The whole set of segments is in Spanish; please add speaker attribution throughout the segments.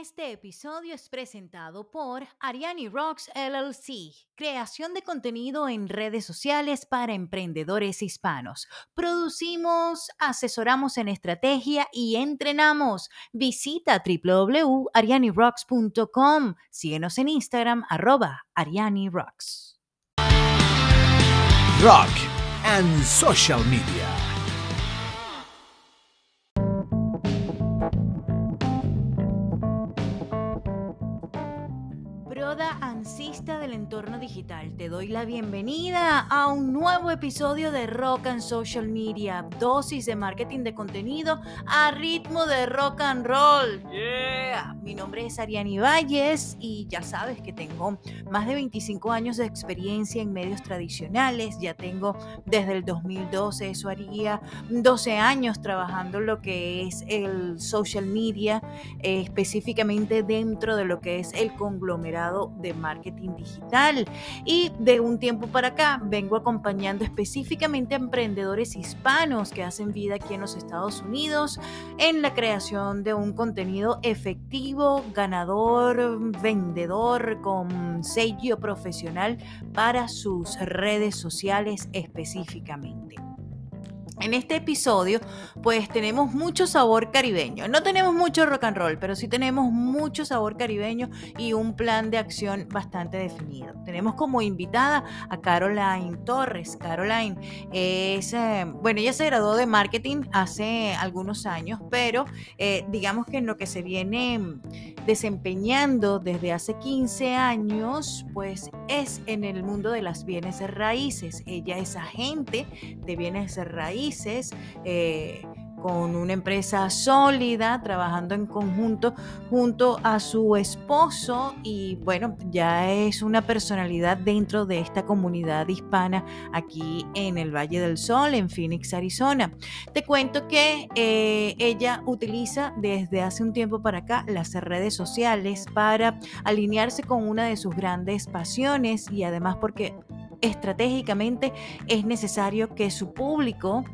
Speaker 1: Este episodio es presentado por Ariani Rocks LLC, creación de contenido en redes sociales para emprendedores hispanos. Producimos, asesoramos en estrategia y entrenamos. Visita www.arianirocks.com. Síguenos en Instagram, arroba Ariani Rocks.
Speaker 2: Rock and Social Media.
Speaker 1: Entorno digital, te doy la bienvenida a un nuevo episodio de Rock and Social Media, dosis de marketing de contenido a ritmo de rock and roll. Yeah. Mi nombre es Ariani Valles y ya sabes que tengo más de 25 años de experiencia en medios tradicionales, ya tengo desde el 2012, eso haría 12 años trabajando lo que es el social media, eh, específicamente dentro de lo que es el conglomerado de marketing digital. Y de un tiempo para acá vengo acompañando específicamente a emprendedores hispanos que hacen vida aquí en los Estados Unidos en la creación de un contenido efectivo, ganador, vendedor, con sello profesional para sus redes sociales específicamente. En este episodio, pues tenemos mucho sabor caribeño. No tenemos mucho rock and roll, pero sí tenemos mucho sabor caribeño y un plan de acción bastante definido. Tenemos como invitada a Caroline Torres. Caroline es, eh, bueno, ella se graduó de marketing hace algunos años, pero eh, digamos que en lo que se viene desempeñando desde hace 15 años, pues es en el mundo de las bienes raíces. Ella es agente de bienes raíces eh, con una empresa sólida, trabajando en conjunto junto a su esposo y bueno, ya es una personalidad dentro de esta comunidad hispana aquí en el Valle del Sol, en Phoenix, Arizona. Te cuento que eh, ella utiliza desde hace un tiempo para acá las redes sociales para alinearse con una de sus grandes pasiones y además porque estratégicamente es necesario que su público,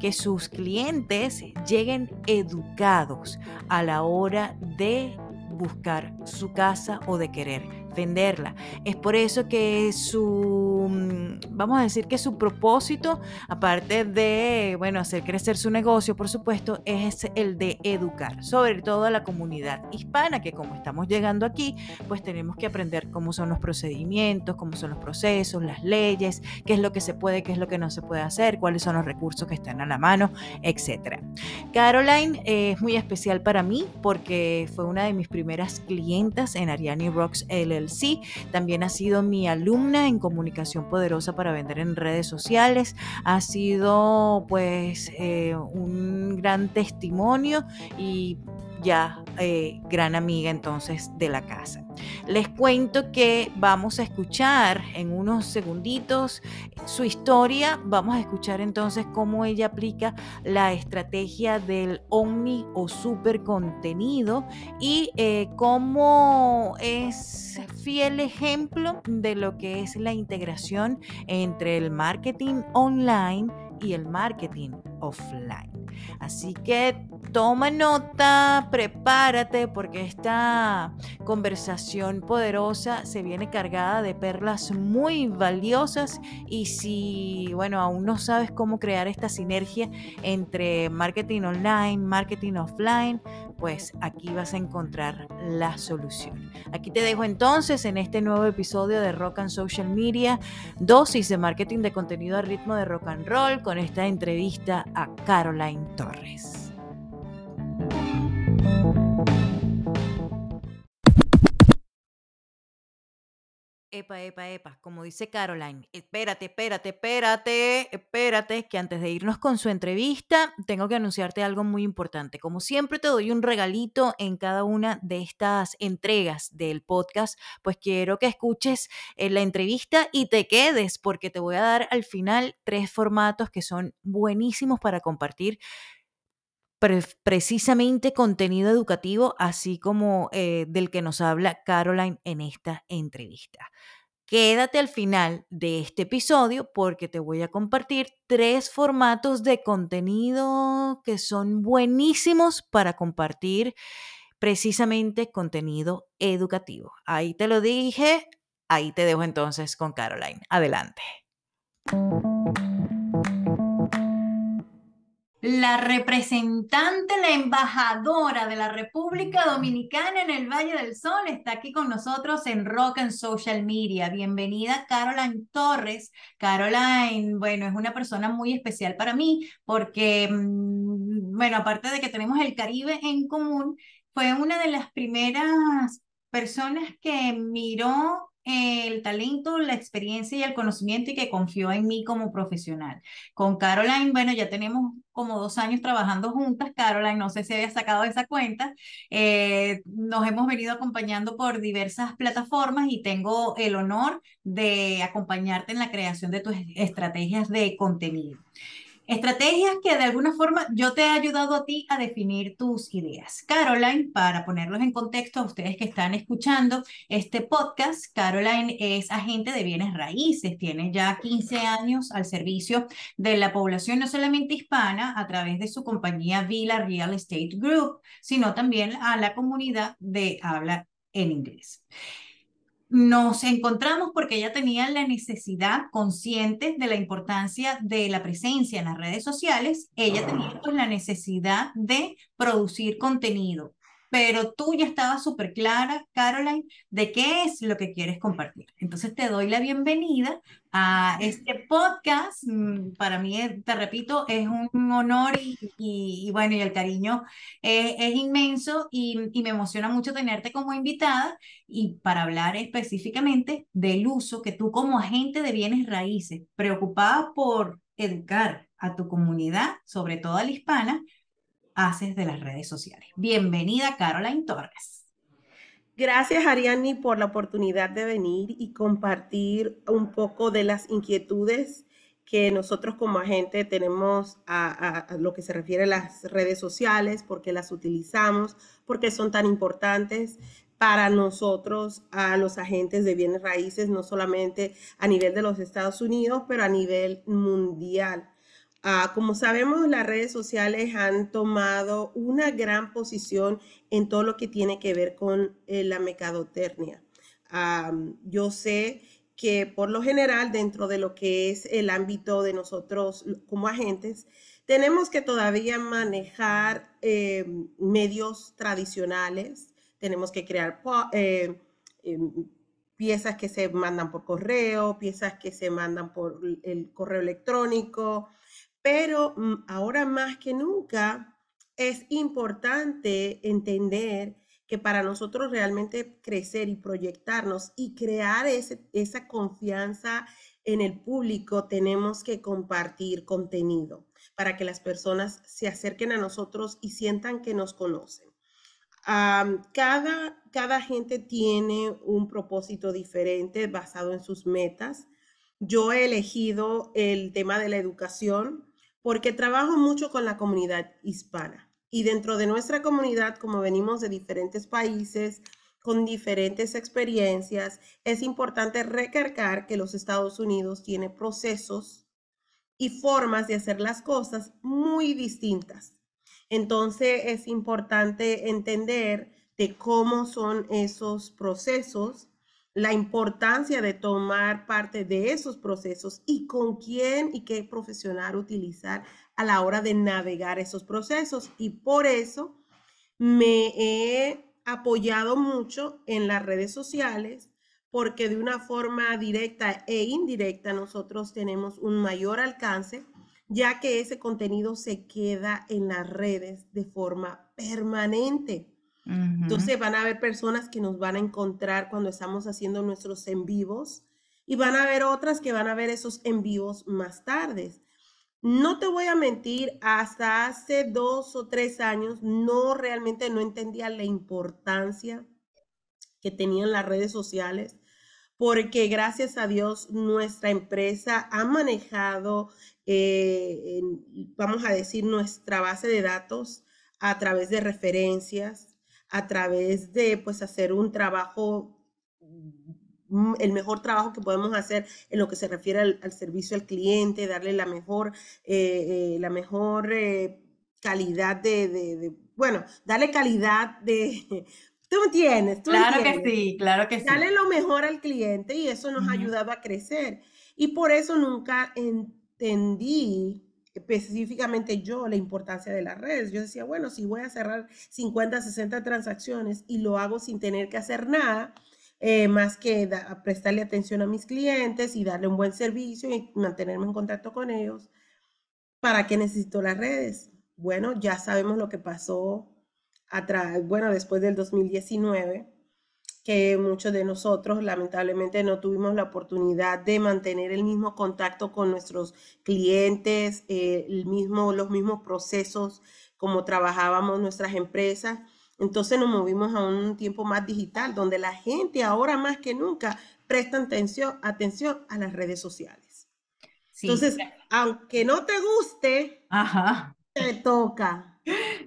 Speaker 1: que sus clientes lleguen educados a la hora de buscar su casa o de querer venderla. Es por eso que su, mm, vamos a decir que su propósito, aparte de, bueno, hacer crecer su negocio, por supuesto, es el de educar, sobre todo a la comunidad hispana, que como estamos llegando aquí, pues tenemos que aprender cómo son los procedimientos, cómo son los procesos, las leyes, qué es lo que se puede, qué es lo que no se puede hacer, cuáles son los recursos que están a la mano, etc. Caroline es muy especial para mí porque fue una de mis primeras clientas en Ariani Rocks LLC sí. También ha sido mi alumna en comunicación poderosa para vender en redes sociales. Ha sido pues eh, un gran testimonio y ya eh, gran amiga entonces de la casa. Les cuento que vamos a escuchar en unos segunditos su historia, vamos a escuchar entonces cómo ella aplica la estrategia del omni o super contenido y eh, cómo es fiel ejemplo de lo que es la integración entre el marketing online y el marketing offline. Así que toma nota, prepárate porque esta conversación poderosa se viene cargada de perlas muy valiosas y si, bueno, aún no sabes cómo crear esta sinergia entre marketing online, marketing offline, pues aquí vas a encontrar la solución. Aquí te dejo entonces en este nuevo episodio de Rock and Social Media, dosis de marketing de contenido a ritmo de rock and roll con esta entrevista a Caroline Torres. Epa, epa, epa, como dice Caroline, espérate, espérate, espérate, espérate, que antes de irnos con su entrevista, tengo que anunciarte algo muy importante. Como siempre te doy un regalito en cada una de estas entregas del podcast, pues quiero que escuches eh, la entrevista y te quedes, porque te voy a dar al final tres formatos que son buenísimos para compartir precisamente contenido educativo, así como eh, del que nos habla Caroline en esta entrevista. Quédate al final de este episodio porque te voy a compartir tres formatos de contenido que son buenísimos para compartir
Speaker 3: precisamente contenido educativo. Ahí te lo dije, ahí te dejo entonces con Caroline. Adelante. La representante, la embajadora de la República Dominicana en el Valle del Sol está aquí con nosotros en Rock and Social Media. Bienvenida Caroline Torres. Caroline, bueno, es una persona muy especial para mí porque, mm, bueno, aparte de que tenemos el Caribe en común, fue una de las primeras personas que miró el talento, la experiencia y el conocimiento y que confió en mí como profesional. Con Caroline, bueno, ya tenemos como dos años trabajando juntas. Caroline, no sé si había sacado esa cuenta. Eh, nos hemos venido acompañando por diversas plataformas y tengo el honor de acompañarte en la creación de tus estrategias de contenido. Estrategias que de alguna forma yo te he ayudado a ti a definir tus ideas. Caroline, para ponerlos en contexto a ustedes que están escuchando este podcast, Caroline es agente de bienes raíces, tiene ya 15 años al servicio de la población no solamente hispana a través de su compañía Villa Real Estate Group, sino también a la comunidad de habla en inglés nos encontramos porque ella tenía la necesidad consciente de la importancia de la presencia en las redes sociales. Ella tenía pues, la necesidad de producir contenido pero tú ya estabas súper clara, Caroline, de qué es lo que quieres compartir. Entonces te doy la bienvenida a este podcast. Mm, para mí, eh, te repito, es un honor y, bueno, y el cariño es, es inmenso y, y, me emociona mucho tenerte como invitada y para hablar específicamente del uso que tú como agente de bienes raíces, preocupada por educar a tu comunidad, sobre todo a la hispana, haces de las redes sociales. Bienvenida, Caroline Torres.
Speaker 4: Gracias, Ariani, por la oportunidad de venir y compartir un poco de las inquietudes que nosotros como agente tenemos a, lo que se refiere a las redes sociales, porque las utilizamos, porque son tan importantes para nosotros, a los agentes de bienes raíces, no solamente a nivel de los Estados Unidos, pero a nivel mundial. Ah, como sabemos, las redes sociales han tomado una gran posición en todo lo que tiene que ver con eh, la mecadoternia. yo sé que por lo general, dentro de lo que es el ámbito de nosotros como agentes, tenemos que todavía manejar eh, medios tradicionales, tenemos que crear eh, em, piezas que se mandan por correo, piezas que se mandan por el correo electrónico, pero mm, ahora más que nunca es importante entender que para nosotros realmente crecer y proyectarnos y crear esa confianza en el público, tenemos que compartir contenido para que las personas se acerquen a nosotros y sientan que nos conocen. cada, cada gente tiene un propósito diferente basado en sus metas. Yo he elegido el tema de la educación porque trabajo mucho con la comunidad hispana. Y dentro de nuestra comunidad, como venimos de diferentes países, con diferentes experiencias, es importante recargar que los Estados Unidos tiene procesos y formas de hacer las cosas muy distintas. Entonces es importante entender de cómo son esos procesos la importancia de tomar parte de esos procesos y con quién y qué profesional utilizar a la hora de navegar esos procesos. Y por eso me he apoyado mucho en las redes sociales porque de una forma directa e indirecta nosotros tenemos un mayor alcance, ya que ese contenido se queda en las redes de forma permanente. Entonces van a haber personas que nos van a encontrar cuando estamos haciendo nuestros en vivos y van a haber otras que van a ver esos en vivos más tarde. No te voy a mentir, hasta hace dos o tres años no realmente no entendía la importancia que tenían las redes sociales, porque gracias a Dios nuestra empresa ha manejado, eh, vamos a decir, nuestra base de datos a través de referencias, a través de pues hacer un trabajo, mm, el mejor trabajo que podemos hacer en lo que se refiere al, servicio al cliente, darle la mejor, eh, eh, la mejor eh, calidad de, bueno, darle calidad de, tú entiendes, tú
Speaker 3: Claro que sí, claro que sí.
Speaker 4: Darle lo mejor al cliente y eso nos ha ayudado a crecer. Y por eso nunca entendí específicamente yo la importancia de las redes. Yo decía, bueno, si voy a cerrar 50, 60 transacciones y lo hago sin tener que hacer nada, eh, más que prestarle atención a mis clientes y darle un buen servicio y mantenerme en contacto con ellos, ¿para qué necesito las redes? Bueno, ya sabemos lo que pasó atrás, bueno, después del 2019 que muchos de nosotros lamentablemente no tuvimos la oportunidad de mantener el mismo contacto con nuestros clientes, eh, el mismo, los mismos procesos como trabajábamos nuestras empresas. Entonces nos movimos a un tiempo más digital, donde la gente ahora más que nunca presta atención, atención a las redes sociales. Entonces, aunque no te guste, te toca.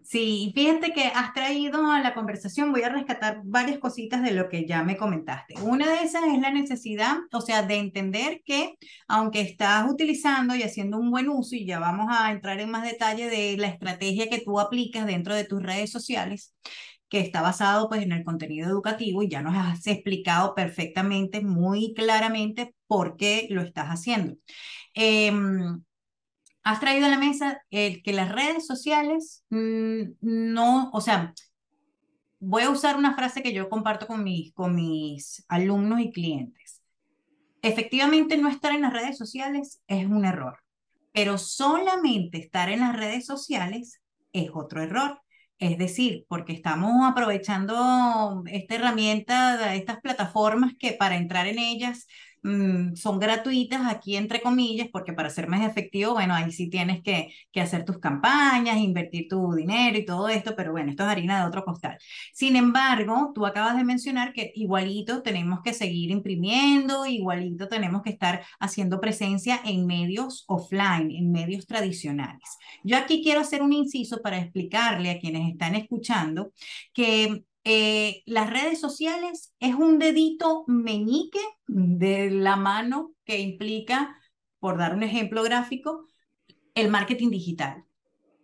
Speaker 3: Sí, fíjate que has traído a la conversación, voy a rescatar varias cositas de lo que ya me comentaste. Una de esas es la necesidad, o sea, de entender que aunque estás utilizando y haciendo un buen uso, y ya vamos a entrar en más detalle de la estrategia que tú aplicas dentro de tus redes sociales, que está basado pues en el contenido educativo y ya nos has explicado perfectamente, muy claramente por qué lo estás haciendo. Em, has traído a la mesa el que las redes sociales mm, no, o sea, voy a usar una frase que yo comparto con mis, con mis alumnos y clientes. Efectivamente, no estar en las redes sociales es un error, pero solamente estar en las redes sociales es otro error. Es decir, porque estamos aprovechando esta herramienta, estas plataformas que para entrar en ellas Mm, son gratuitas aquí entre comillas, porque para ser más efectivo, bueno, ahí sí tienes que, que hacer tus campañas, invertir tu dinero y todo esto, pero bueno, esto es harina de otro costal. Sin embargo, tú acabas de mencionar que igualito tenemos que seguir imprimiendo, igualito tenemos que estar haciendo presencia en medios offline, en medios tradicionales. Yo aquí quiero hacer un inciso para explicarle a quienes están escuchando que eh, las redes sociales es un dedito meñique de la mano que implica, por dar un ejemplo gráfico, el marketing digital.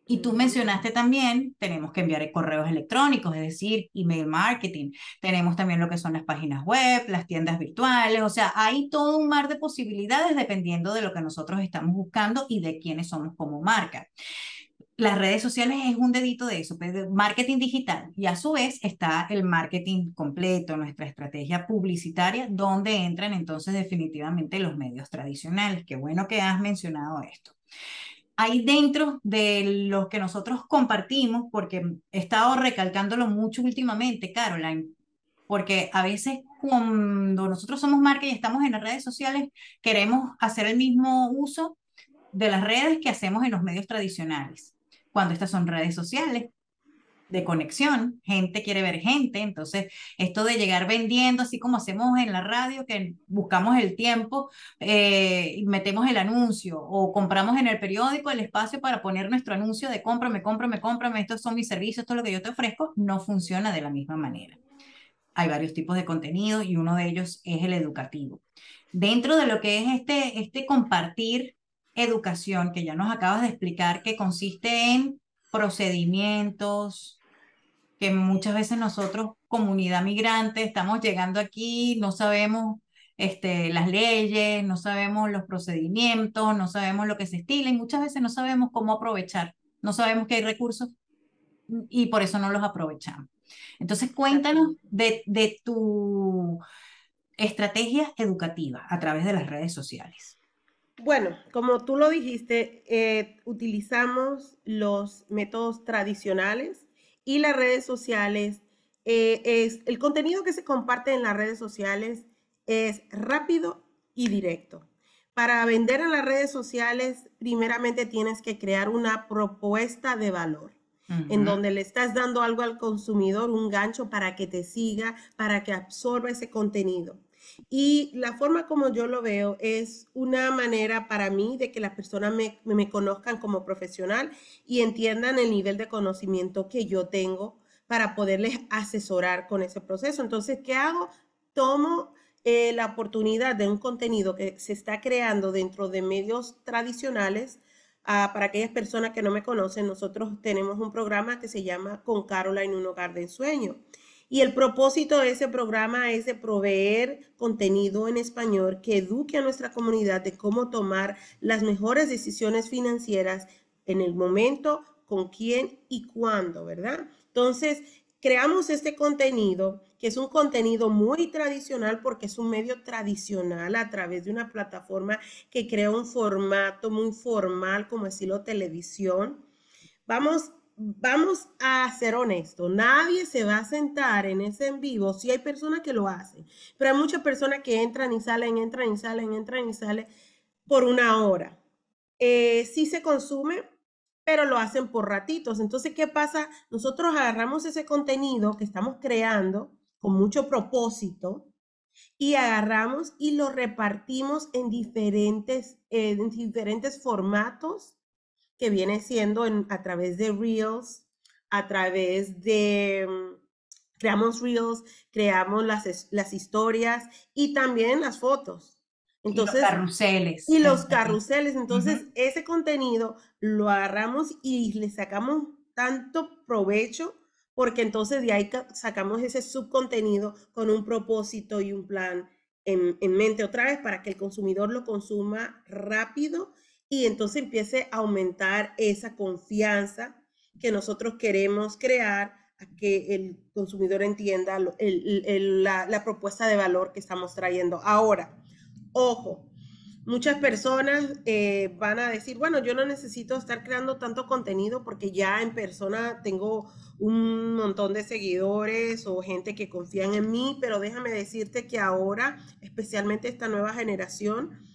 Speaker 3: Y tú mencionaste también, tenemos que enviar correos electrónicos, es decir, email marketing. Tenemos también lo que son las páginas web, las tiendas virtuales, o sea, hay todo un mar de posibilidades dependiendo de lo que nosotros estamos buscando y de quiénes somos como marca las redes sociales es un dedito de eso, pues, marketing digital. Y a su vez está el marketing completo, nuestra estrategia publicitaria, donde entran entonces definitivamente los medios tradicionales. Qué bueno que has mencionado esto. Ahí dentro de lo que nosotros compartimos, porque he estado recalcándolo mucho últimamente, Caroline, porque a veces cuando nosotros somos marca y estamos en las redes sociales, queremos hacer el mismo uso de las redes que hacemos en los medios tradicionales cuando estas son redes sociales de conexión, gente quiere ver gente, entonces esto de llegar vendiendo, así como hacemos en la radio, que buscamos el tiempo, eh, metemos el anuncio o compramos en el periódico el espacio para poner nuestro anuncio de cómprame, cómprame, cómprame, estos son mis servicios, esto es lo que yo te ofrezco, no funciona de la misma manera. Hay varios tipos de contenido y uno de ellos es el educativo. Dentro de lo que es este, este compartir educación que ya nos acabas de explicar, que consiste en procedimientos, que muchas veces nosotros, comunidad migrante, estamos llegando aquí, no sabemos este, las leyes, no sabemos los procedimientos, no sabemos lo que se estila y muchas veces no sabemos cómo aprovechar, no sabemos que hay recursos y por eso no los aprovechamos. Entonces, cuéntanos de, de tu estrategia educativa a través de las redes sociales.
Speaker 4: Bueno, como tú lo dijiste, eh, utilizamos los métodos tradicionales y las redes sociales. Eh, es, el contenido que se comparte en las redes sociales es rápido y directo. Para vender en las redes sociales, primeramente tienes que crear una propuesta de valor. en donde le estás dando algo al consumidor, un gancho para que te siga, para que absorba ese contenido. Y la forma como yo lo veo es una manera para mí de que las personas me, me conozcan como profesional y entiendan el nivel de conocimiento que yo tengo para poderles asesorar con ese proceso. Entonces, ¿qué hago? Tomo eh, la oportunidad de un contenido que se está creando dentro de medios tradicionales Ah, para aquellas personas que no me conocen, nosotros tenemos un programa que se llama Con Caroline, un hogar de ensueño. Y el propósito de ese programa es de proveer contenido en español que eduque a nuestra comunidad de cómo tomar las mejores decisiones financieras en el momento, con quién y cuándo, ¿verdad? Entonces, creamos este contenido, que es un contenido muy tradicional porque es un medio tradicional a través de una plataforma que crea un formato muy formal como estilo televisión. Vamos vamos a ser honestos, nadie se va a sentar en ese en vivo, si hay personas que lo hacen, pero hay muchas personas que entran y salen, entran y salen, entran y salen por una hora. Eh, sí se consume, pero lo hacen por ratitos. Entonces, ¿qué pasa? Nosotros agarramos ese contenido que estamos creando con mucho propósito y agarramos y lo repartimos en diferentes, en diferentes formatos que viene siendo a través de Reels, a través de, mm, creamos Reels, creamos las, las historias y también las fotos.
Speaker 3: Entonces, y los carruseles.
Speaker 4: Y los carruseles. Entonces, ese contenido lo agarramos y le sacamos tanto provecho porque entonces de ahí sacamos ese subcontenido con un propósito y un plan en, en mente otra vez para que el consumidor lo consuma rápido y entonces empiece a aumentar esa confianza que nosotros queremos crear a que el consumidor entienda la, propuesta de valor que estamos trayendo. Ahora, ojo, muchas personas eh, van a decir, bueno, yo no necesito estar creando tanto contenido porque ya en persona tengo un montón de seguidores o gente que confían en mí, pero déjame decirte que ahora, especialmente esta nueva generación,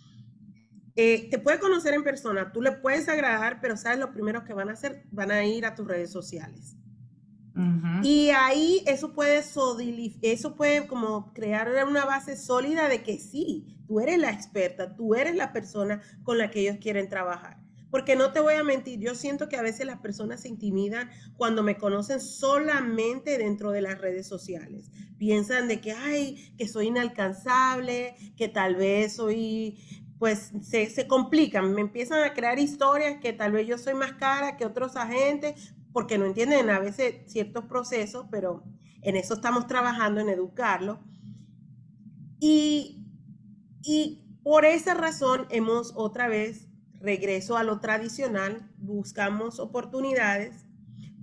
Speaker 4: eh, te puede conocer en persona, tú le puedes agradar, pero sabes lo primero que van a hacer, van a ir a tus redes sociales. Y ahí eso puede, eso puede como crear una base sólida de que sí, tú eres la experta, tú eres la persona con la que ellos quieren trabajar. Porque no te voy a mentir, yo siento que a veces las personas se intimidan cuando me conocen solamente dentro de las redes sociales. Piensan de que, ay, que soy inalcanzable, que tal vez soy pues se, se, complican, me empiezan a crear historias que tal vez yo soy más cara que otros agentes, porque no entienden a veces ciertos procesos, pero en eso estamos trabajando, en educarlo. Y, y por esa razón hemos otra vez regreso a lo tradicional, buscamos oportunidades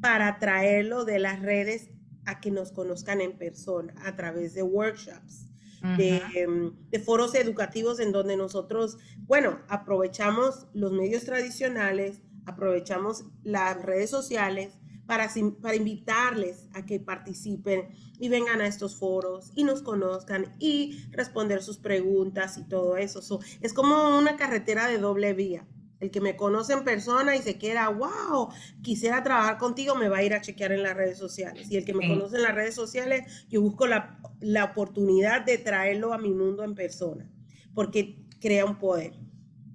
Speaker 4: para traerlo de las redes a que nos conozcan en persona a través de workshops Em, de, foros educativos en donde nosotros, bueno, aprovechamos los medios tradicionales, aprovechamos las redes sociales para, para invitarles a que participen y vengan a estos foros y nos conozcan y responder sus preguntas y todo eso. es como una carretera de doble vía. El que me conoce en persona y se quiera, wow, quisiera trabajar contigo, me va a ir a chequear en las redes sociales. Y el que me conoce en las redes sociales, yo busco la, la oportunidad de traerlo a mi mundo en persona, porque crea un poder.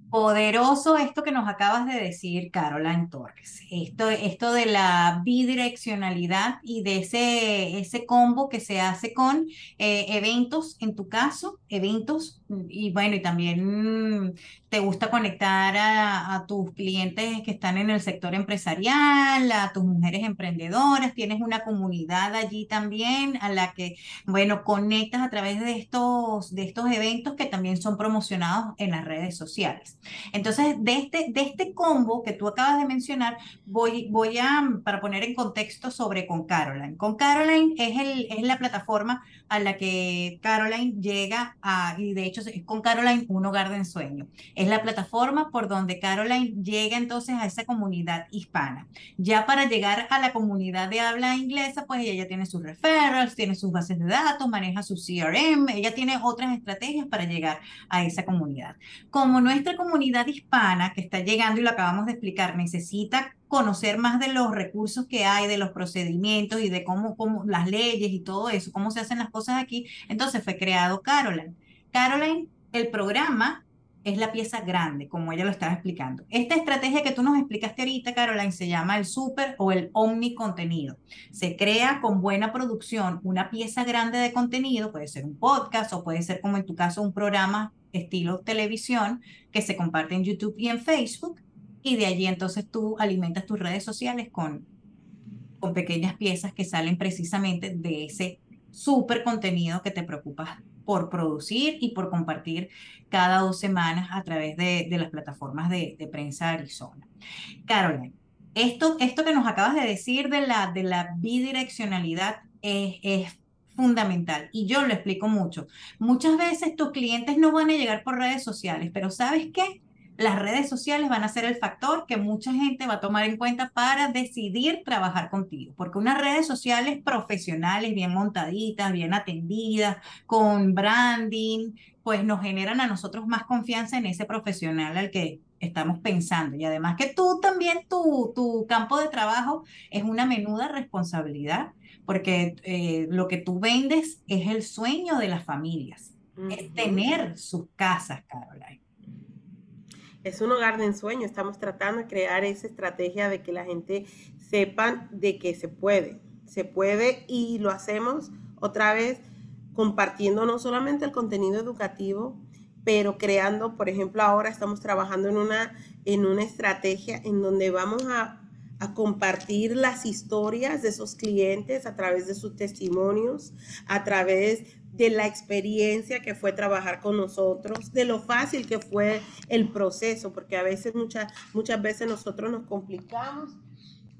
Speaker 3: Poderoso esto que nos acabas de decir, Caroline Torres. Esto, esto de la bidireccionalidad y de ese, ese combo que se hace con eh, eventos, en tu caso, eventos, y bueno, y también te gusta conectar a, tus clientes que están en el sector empresarial, a tus mujeres emprendedoras, tienes una comunidad allí también a la que, bueno, conectas a través de estos, de estos eventos que también son promocionados en las redes sociales. Entonces, de este, de este combo que tú acabas de mencionar, voy, voy a, para poner en contexto sobre con Caroline. Con Caroline es, el, es la plataforma a la que Caroline llega a, y de hecho es con Caroline un hogar de ensueño. Es la plataforma por donde Caroline llega entonces a esa comunidad hispana. Ya para llegar a la comunidad de habla inglesa, pues ella ya tiene sus referrals, tiene sus bases de datos, maneja su CRM, ella tiene otras estrategias para llegar a esa comunidad. Como nuestra comunidad hispana que está llegando y lo acabamos de explicar, necesita conocer más de los recursos que hay, de los procedimientos y de cómo, cómo las leyes y todo eso, cómo se hacen las cosas aquí, entonces fue creado Caroline. Caroline, el programa es la pieza grande, como ella lo estaba explicando. Esta estrategia que tú nos explicaste ahorita, Caroline, se llama el super o el omni contenido. Se crea con buena producción una pieza grande de contenido, puede ser un podcast o puede ser como en tu caso un programa estilo televisión que se comparte en YouTube y en Facebook y de allí entonces tú alimentas tus redes sociales con, con pequeñas piezas que salen precisamente de ese súper contenido que te preocupas por producir y por compartir cada dos semanas a través de, las plataformas de, prensa Arizona. Caroline, esto, esto que nos acabas de decir de la, de la bidireccionalidad es, es fundamental y yo lo explico mucho. Muchas veces tus clientes no van a llegar por redes sociales, pero ¿sabes qué? Las redes sociales van a ser el factor que mucha gente va a tomar en cuenta para decidir trabajar contigo, porque unas redes sociales profesionales, bien montaditas, bien atendidas, con branding, pues nos generan a nosotros más confianza en ese profesional al que estamos pensando. Y además que tú también, tu, tu campo de trabajo es una menuda responsabilidad, porque eh, lo que tú vendes es el sueño de las familias, es tener sus casas, Caroline
Speaker 4: es un hogar de ensueño. Estamos tratando de crear esa estrategia de que la gente sepan de que se puede. Se puede y lo hacemos otra vez compartiendo no solamente el contenido educativo, pero creando, por ejemplo, ahora estamos trabajando en una, en una estrategia en donde vamos a, a compartir las historias de esos clientes a través de sus testimonios, a través de la experiencia que fue trabajar con nosotros, de lo fácil que fue el proceso, porque a veces, muchas, muchas veces nosotros nos complicamos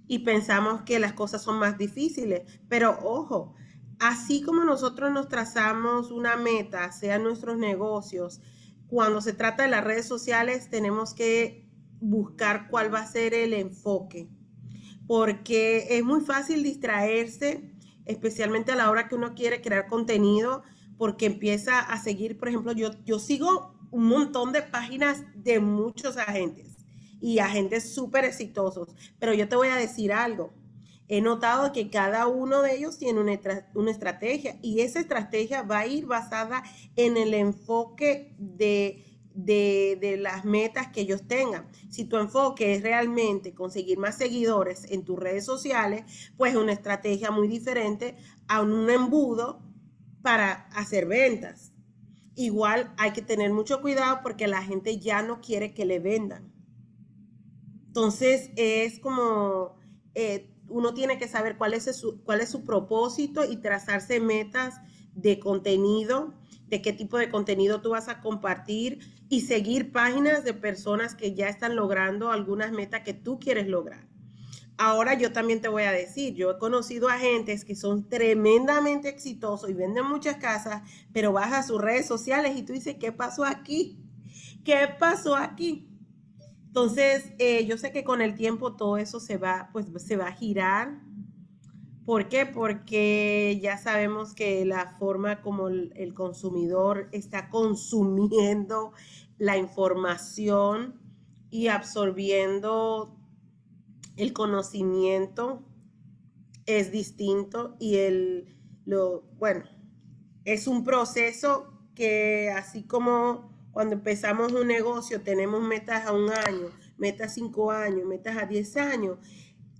Speaker 4: y pensamos que las cosas son más difíciles, pero ojo, así como nosotros nos trazamos una meta, sean nuestros negocios, cuando se trata de las redes sociales tenemos que buscar cuál va a ser el enfoque, porque es muy fácil distraerse especialmente a la hora que uno quiere crear contenido, porque empieza a seguir, por ejemplo, yo, yo sigo un montón de páginas de muchos agentes y agentes súper exitosos, pero yo te voy a decir algo. He notado que cada uno de ellos tiene una, una estrategia y esa estrategia va a ir basada en el enfoque de de, las metas que ellos tengan. Si tu enfoque es realmente conseguir más seguidores en tus redes sociales, pues es una estrategia muy diferente a un embudo para hacer ventas. Igual hay que tener mucho cuidado porque la gente ya no quiere que le vendan. Entonces es como eh, uno tiene que saber cuál es, su, cuál es su propósito y trazarse metas de contenido de qué tipo de contenido tú vas a compartir y seguir páginas de personas que ya están logrando algunas metas que tú quieres lograr. Ahora yo también te voy a decir, yo he conocido agentes que son tremendamente exitosos y venden muchas casas, pero vas a sus redes sociales y tú dices, ¿qué pasó aquí? ¿Qué pasó aquí? Entonces, eh, yo sé que con el tiempo todo eso se va, pues se va a girar ¿Por qué? Porque ya sabemos que la forma como el, consumidor está consumiendo la información y absorbiendo el conocimiento es distinto y el, lo, bueno, es un proceso que así como cuando empezamos un negocio tenemos metas a un año, metas a cinco años, metas a diez años,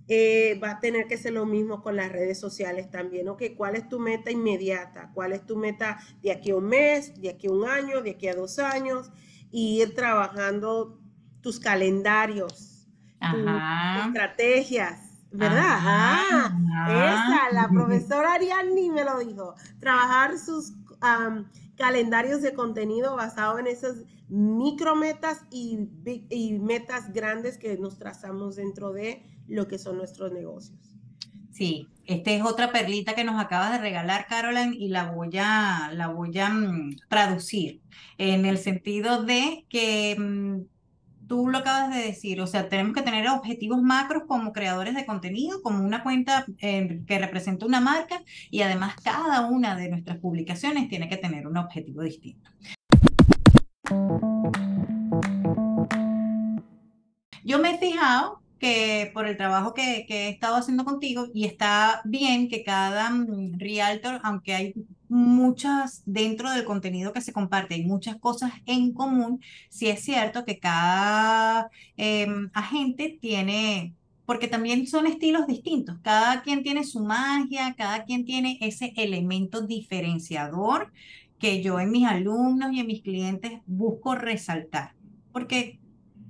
Speaker 4: eh, va a tener que ser lo mismo con las redes sociales también, ¿ok? ¿Cuál es tu meta inmediata? ¿Cuál es tu meta de aquí a un mes, de aquí a un año, de aquí a dos años? Y ir trabajando tus calendarios, tus estrategias, ¿verdad? ah, esa, la profesora Ariadne me lo dijo. Trabajar sus calendarios de contenido basado en esas micrometas y, y metas grandes que nos trazamos dentro de lo que son nuestros negocios.
Speaker 3: Sí, esta es otra perlita que nos acabas de regalar, Caroline, y la voy a, la voy a mm, traducir en el sentido de que mm, tú lo acabas de decir, o sea, tenemos que tener objetivos macros como creadores de contenido, como una cuenta eh, que representa una marca, y además cada una de nuestras publicaciones tiene que tener un objetivo distinto. Yo me he fijado que por el trabajo que, he estado haciendo contigo y está bien que cada mm, realtor, aunque hay muchas dentro del contenido que se comparte, hay muchas cosas en común, sí es cierto que cada em, agente tiene, porque también son estilos distintos, cada quien tiene su magia, cada quien tiene ese elemento diferenciador que yo en mis alumnos y en mis clientes busco resaltar, porque,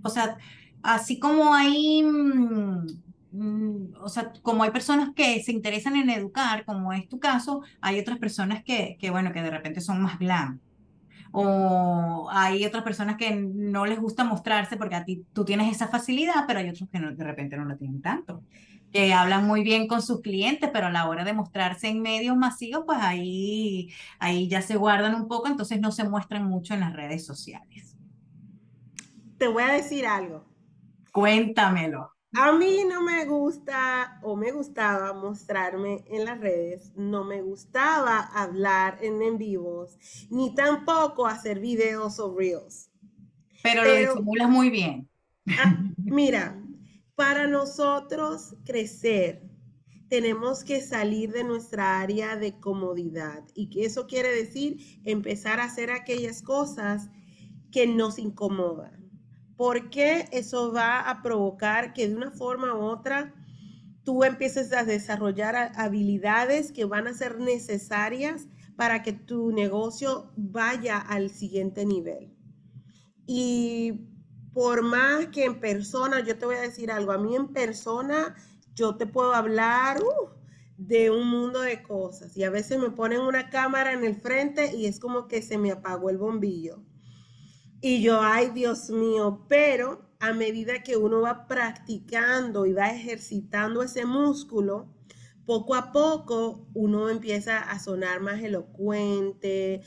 Speaker 3: o sea, así como hay, mm, o sea, como hay personas que se interesan en educar, como es tu caso, hay otras personas que, que bueno, que de repente son más glam. O hay otras personas que no les gusta mostrarse porque a ti tú tienes esa facilidad, pero hay otros que de repente no la tienen tanto que hablan muy bien con sus clientes, pero a la hora de mostrarse en medios masivos, pues ahí, ahí ya se guardan un poco, entonces no se muestran mucho en las redes sociales.
Speaker 4: Te voy a decir algo.
Speaker 3: Cuéntamelo.
Speaker 4: A mí no me gusta o me gustaba mostrarme en las redes, no me gustaba hablar en en vivos, ni tampoco hacer videos o reels.
Speaker 3: Pero, lo disimulas muy bien.
Speaker 4: Ah, mira, para nosotros crecer, tenemos que salir de nuestra área de comodidad y que eso quiere decir empezar a hacer aquellas cosas que nos incomodan, porque eso va a provocar que de una forma u otra tú empieces a desarrollar habilidades que van a ser necesarias para que tu negocio vaya al siguiente nivel. Y por más que en persona, yo te voy a decir algo, a mí en persona yo te puedo hablar uh, de un mundo de cosas y a veces me ponen una cámara en el frente y es como que se me apagó el bombillo. Y yo, ay Dios mío, pero a medida que uno va practicando y va ejercitando ese músculo, poco a poco uno empieza a sonar más elocuente.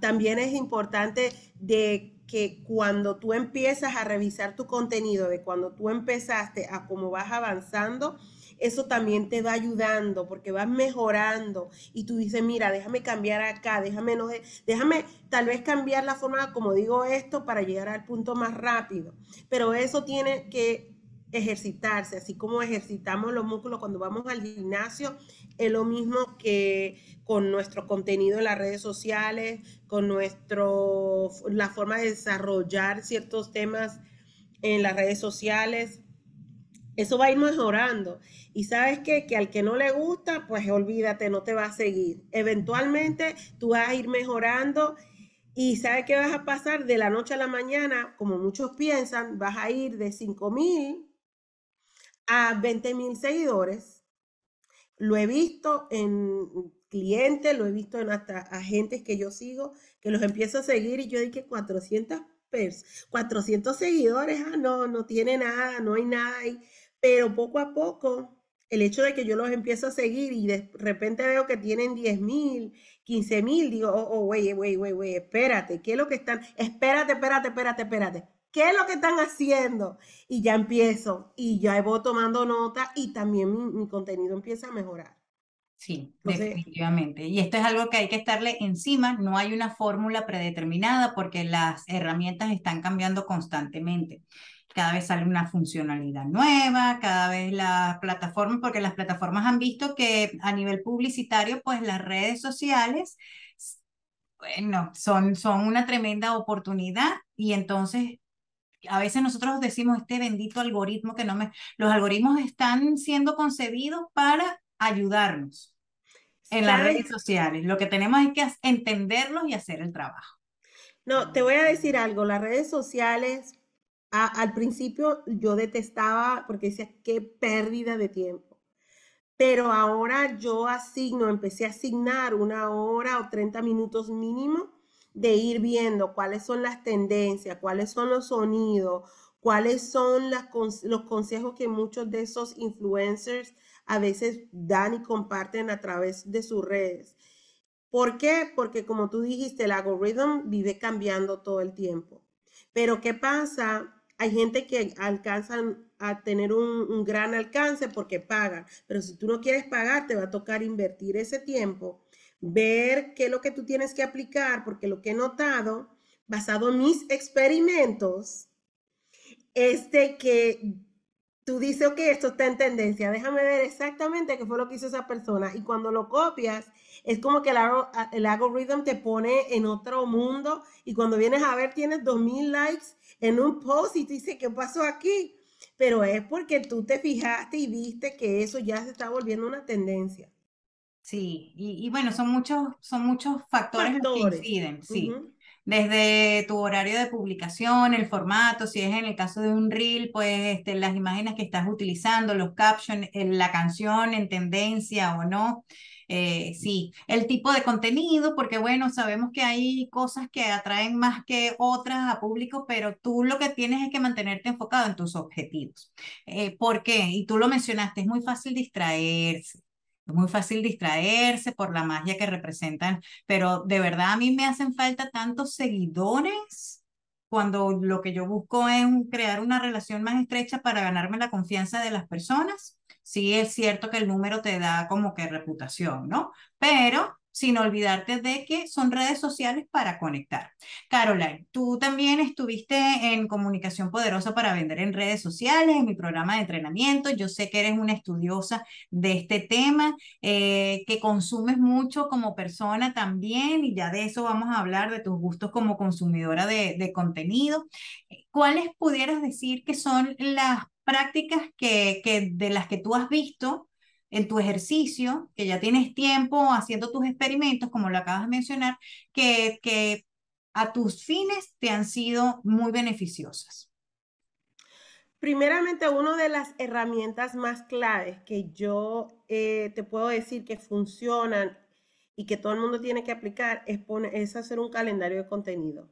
Speaker 4: también es importante de que cuando tú empiezas a revisar tu contenido, de cuando tú empezaste a cómo vas avanzando, eso también te va ayudando porque vas mejorando y tú dices, mira, déjame cambiar acá, déjame, no, déjame tal vez cambiar la forma como digo esto para llegar al punto más rápido. Pero eso tiene que ejercitarse, así como ejercitamos los músculos cuando vamos al gimnasio, es lo mismo que con nuestro contenido en las redes sociales, con nuestro, la forma de desarrollar ciertos temas en las redes sociales. Eso va a ir mejorando. Y sabes que al que no le gusta, pues olvídate, no te va a seguir. Eventualmente tú vas a ir mejorando y sabes qué vas a pasar de la noche a la mañana, como muchos piensan, vas a ir de 5 mil a 20 mil seguidores. Lo he visto en clientes, lo he visto en hasta agentes que yo sigo, que los empiezo a seguir y yo dije 400 400 seguidores, ah, no, no tiene nada, no hay nada ahí. Pero poco a poco, el hecho de que yo los empiezo a seguir y de repente veo que tienen 10 mil, 15 mil, digo, oh, güey, güey, güey, güey, espérate, ¿qué es lo que están? Espérate, espérate, espérate, espérate. ¿Qué es lo que están haciendo? Y ya empiezo y ya voy tomando nota y también mi, contenido empieza a mejorar.
Speaker 3: Sí, definitivamente. Y esto es algo que hay que estarle encima. No hay una fórmula predeterminada porque las herramientas están cambiando constantemente. Cada vez sale una funcionalidad nueva, cada vez las plataformas, porque las plataformas han visto que a nivel publicitario, pues las redes sociales, bueno, son, son una tremenda oportunidad y entonces a veces nosotros decimos este bendito algoritmo que no me... Los algoritmos están siendo concebidos para ayudarnos en las redes sociales. Lo que tenemos es que entenderlos y hacer el trabajo.
Speaker 4: No, te voy a decir algo, las redes sociales, al principio yo detestaba porque decía, qué pérdida de tiempo. Pero ahora yo asigno, empecé a asignar una hora o 30 minutos mínimo de ir viendo cuáles son las tendencias, cuáles son los sonidos, cuáles son los consejos que muchos de esos influencers a veces dan y comparten a través de sus redes. ¿Por qué? Porque como tú dijiste, el algoritmo vive cambiando todo el tiempo. Pero ¿qué pasa? Hay gente que alcanzan a tener un, gran alcance porque pagan, pero si tú no quieres pagar, te va a tocar invertir ese tiempo ver qué es lo que tú tienes que aplicar, porque lo que he notado, basado en mis experimentos, es de que tú dices, ok, esto está en tendencia, déjame ver exactamente qué fue lo que hizo esa persona. Y cuando lo copias, es como que el, el algoritmo te pone en otro mundo y cuando vienes a ver tienes 2000 likes en un post y tú dices, ¿qué pasó aquí? Pero es porque tú te fijaste y viste que eso ya se está volviendo una tendencia.
Speaker 3: Sí, y, bueno, son muchos, son muchos factores, que inciden, sí. desde tu horario de publicación, el formato, si es en el caso de un reel, pues este, las imágenes que estás utilizando, los captions, la canción en tendencia o no. Eh, sí, el tipo de contenido, porque bueno, sabemos que hay cosas que atraen más que otras a público, pero tú lo que tienes es que mantenerte enfocado en tus objetivos. Eh, ¿Por qué? Y tú lo mencionaste, es muy fácil distraerse. Es muy fácil distraerse por la magia que representan, pero de verdad a mí me hacen falta tantos seguidores cuando lo que yo busco es crear una relación más estrecha para ganarme la confianza de las personas sí es cierto que el número te da como que reputación, ¿no? Pero sin olvidarte de que son redes sociales para conectar. Caroline, tú también estuviste en comunicación poderosa para vender en redes sociales, en mi programa de entrenamiento. Yo sé que eres una estudiosa de este tema, eh, que consumes mucho como persona también, y ya de eso vamos a hablar, de tus gustos como consumidora de, de contenido. ¿Cuáles pudieras decir que son las prácticas que, que de las que tú has visto en tu ejercicio, que ya tienes tiempo haciendo tus experimentos, como lo acabas de mencionar, que, que a tus fines te han sido muy beneficiosas?
Speaker 4: Primeramente, una de las herramientas más claves que yo eh, te puedo decir que funcionan y que todo el mundo tiene que aplicar es, poner, es hacer un calendario de contenido.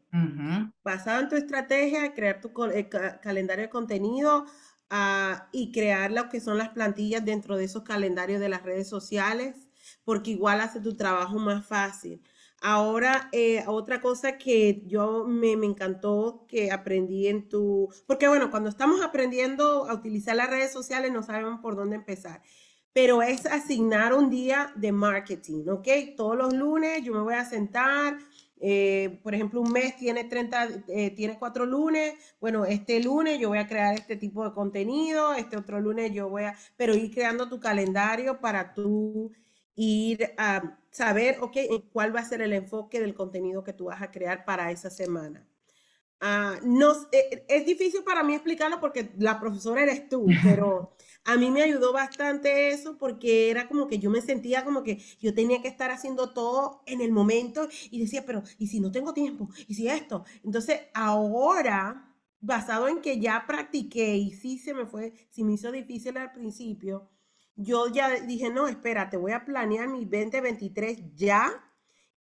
Speaker 4: Basado en tu estrategia, crear tu eh, calendario de contenido, y crear lo que son las plantillas dentro de esos calendarios de las redes sociales, porque igual hace tu trabajo más fácil. Ahora, eh, otra cosa que yo me, me, encantó que aprendí en tu, porque bueno, cuando estamos aprendiendo a utilizar las redes sociales no sabemos por dónde empezar, pero es asignar un día de marketing, ¿ok? Todos los lunes yo me voy a sentar, eh, por ejemplo, un mes tiene 30, eh, tiene cuatro lunes. Bueno, este lunes yo voy a crear este tipo de contenido, este otro lunes yo voy a, pero ir creando tu calendario para tú ir a saber, ok, cuál va a ser el enfoque del contenido que tú vas a crear para esa semana. Ah, no, eh, es difícil para mí explicarlo porque la profesora eres tú, pero a mí me ayudó bastante eso porque era como que yo me sentía como que yo tenía que estar haciendo todo en el momento y decía, pero ¿y si no tengo tiempo? ¿Y si esto? Entonces ahora, basado en que ya practiqué y sí se me fue, si me hizo difícil al principio, yo ya dije, no, espérate, voy a planear mi 2023 ya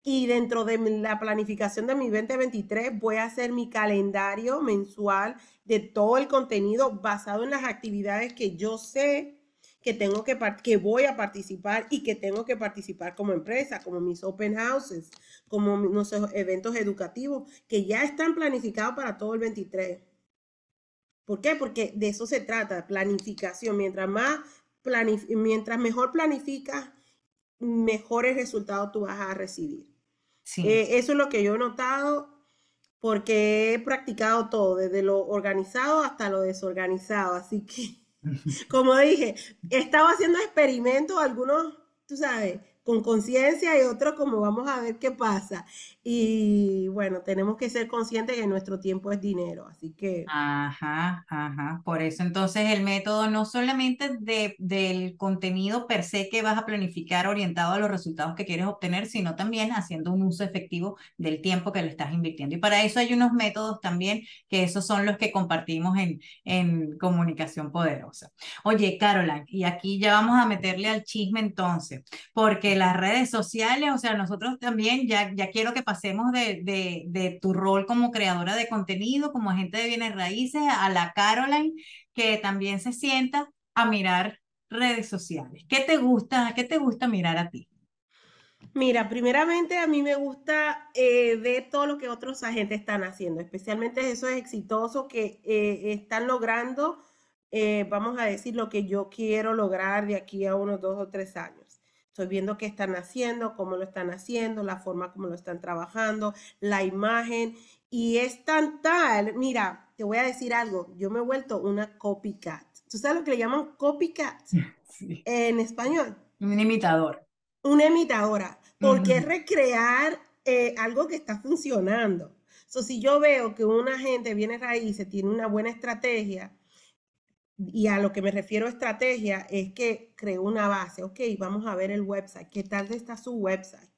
Speaker 4: y dentro de la planificación de mi 2023 voy a hacer mi calendario mensual de todo el contenido basado en las actividades que yo sé que tengo que, que voy a participar y que tengo que participar como empresa, como mis open houses, como nuestros eventos educativos, que ya están planificados para todo el 23. ¿Por qué? Porque de eso se trata, planificación. Mientras más mientras mejor planificas, mejores resultados tú vas a recibir. Eh, eso es lo que yo he notado porque he practicado todo, desde lo organizado hasta lo desorganizado. Así que, como dije, he estado haciendo experimentos, algunos, tú sabes, con conciencia y otros como vamos a ver qué pasa. Y bueno, tenemos que ser conscientes que nuestro tiempo es dinero, así que...
Speaker 3: Ajá, ajá. Por eso entonces el método no solamente de, del contenido per se que vas a planificar orientado a los resultados que quieres obtener, sino también haciendo un uso efectivo del tiempo que le estás invirtiendo. Y para eso hay unos métodos también que esos son los que compartimos en, en Comunicación Poderosa. Oye, Caroline, y aquí ya vamos a meterle al chisme entonces, porque las redes sociales, o sea, nosotros también ya, ya quiero que pasemos de, de, tu rol como creadora de contenido, como agente de bienes raíces, a la Caroline, que también se sienta a mirar redes sociales. ¿Qué te gusta, qué te gusta mirar a ti?
Speaker 4: Mira, primeramente a mí me gusta eh, ver todo lo que otros agentes están haciendo, especialmente esos exitosos que eh, están logrando, eh, vamos a decir, lo que yo quiero lograr de aquí a unos dos o tres años. Estoy viendo qué están haciendo, cómo lo están haciendo, la forma como lo están trabajando, la imagen. Y es tan tal, mira, te voy a decir algo, yo me he vuelto una copycat. ¿Tú sabes lo que le llaman copycat en español?
Speaker 3: Un imitador.
Speaker 4: Una imitadora, porque es recrear eh, algo que está funcionando. So, si yo veo que una gente viene raíces, tiene una buena estrategia, y a lo que me refiero a estrategia es que creo una base. Ok, vamos a ver el website. ¿Qué tal está su website?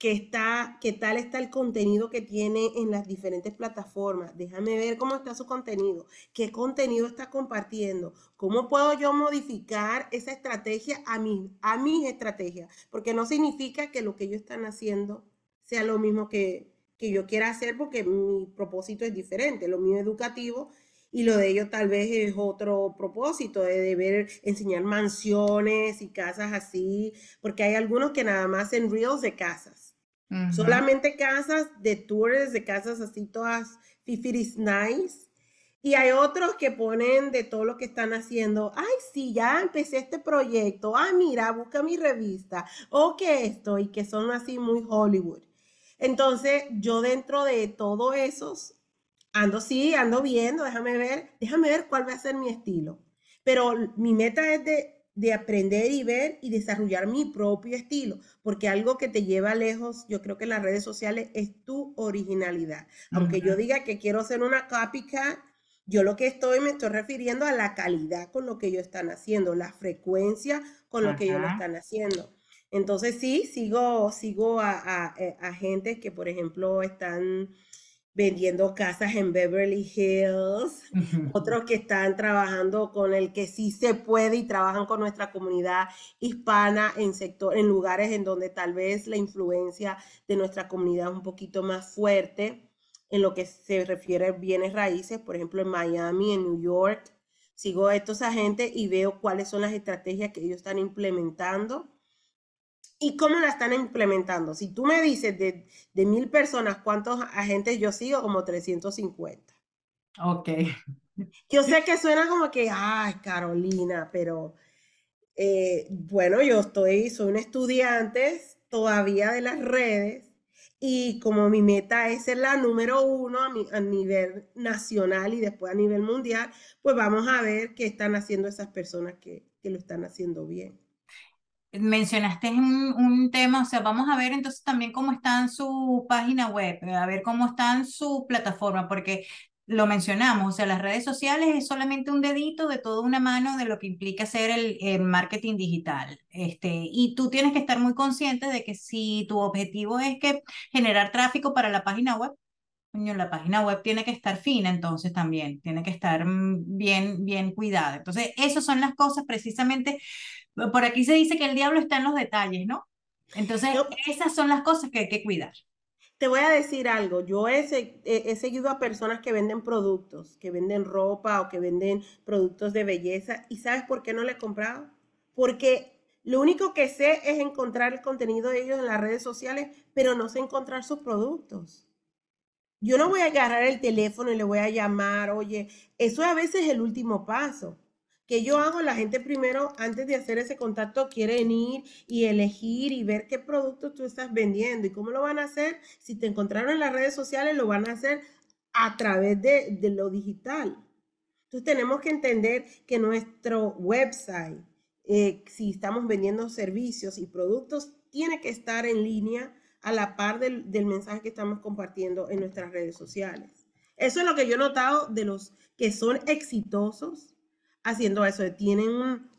Speaker 4: qué, está, qué tal está el contenido que tiene en las diferentes plataformas. Déjame ver cómo está su contenido, qué contenido está compartiendo, cómo puedo yo modificar esa estrategia a, mi, a mis estrategias, porque no significa que lo que ellos están haciendo sea lo mismo que, que yo quiera hacer, porque mi propósito es diferente, lo mío educativo y lo de ellos tal vez es otro propósito, de deber enseñar mansiones y casas así, porque hay algunos que nada más en reels de casas. Solamente casas de tours, de casas así todas fifiris nice. Y hay otros que ponen de todo lo que están haciendo. Ay, sí, ya empecé este proyecto. Ah, mira, busca mi revista. O que esto, y que son así muy Hollywood. Entonces, yo dentro de todos esos, ando sí, ando viendo, déjame ver, déjame ver cuál va a ser mi estilo. Pero mi meta es de, aprender y ver y desarrollar mi propio estilo, porque algo que te lleva lejos, yo creo que en las redes sociales es tu originalidad. Aunque yo diga que quiero ser una copycat, yo lo que estoy me estoy refiriendo a la calidad con lo que ellos están haciendo, la frecuencia con lo que ellos lo están haciendo. Entonces sí, sigo, sigo a, a, eh, a gente que, por ejemplo, están vendiendo casas en Beverly Hills, otros que están trabajando con el que sí se puede y trabajan con nuestra comunidad hispana en sector, en lugares en donde tal vez la influencia de nuestra comunidad es un poquito más fuerte en lo que se refiere a bienes raíces, por ejemplo en Miami, en New York. Sigo a estos agentes y veo cuáles son las estrategias que ellos están implementando ¿Y cómo la están implementando? Si tú me dices de, mil personas, ¿cuántos agentes yo sigo? Como 350.
Speaker 3: Ok.
Speaker 4: Yo sé que suena como que, ay, Carolina, pero eh, bueno, yo estoy, soy un estudiante todavía de las redes y como mi meta es ser la número uno a, nivel nacional y después a nivel mundial, pues vamos a ver qué están haciendo esas personas que, que lo están haciendo bien
Speaker 3: mencionaste un, un, tema, o sea, vamos a ver entonces también cómo está en su página web, a ver cómo está en su plataforma, porque lo mencionamos, o sea, las redes sociales es solamente un dedito de toda una mano de lo que implica hacer el, el, marketing digital. Este, y tú tienes que estar muy consciente de que si tu objetivo es que generar tráfico para la página web, la página web tiene que estar fina, entonces también tiene que estar mm, bien, bien cuidada. Entonces, esas son las cosas precisamente por aquí se dice que el diablo está en los detalles, ¿no? Entonces, esas son las cosas que hay que cuidar.
Speaker 4: Te voy a decir algo, yo he, he, seguido a personas que venden productos, que venden ropa o que venden productos de belleza, y ¿sabes por qué no le he comprado? Porque lo único que sé es encontrar el contenido de ellos en las redes sociales, pero no sé encontrar sus productos. Yo no voy a agarrar el teléfono y le voy a llamar, oye, eso a veces es el último paso que yo hago, la gente primero, antes de hacer ese contacto, quieren ir y elegir y ver qué productos tú estás vendiendo y cómo lo van a hacer. Si te encontraron en las redes sociales, lo van a hacer a través de, lo digital. Entonces tenemos que entender que nuestro website, eh, si estamos vendiendo servicios y productos, tiene que estar en línea a la par del, del mensaje que estamos compartiendo en nuestras redes sociales. Eso es lo que yo he notado de los que son exitosos haciendo eso. Tienen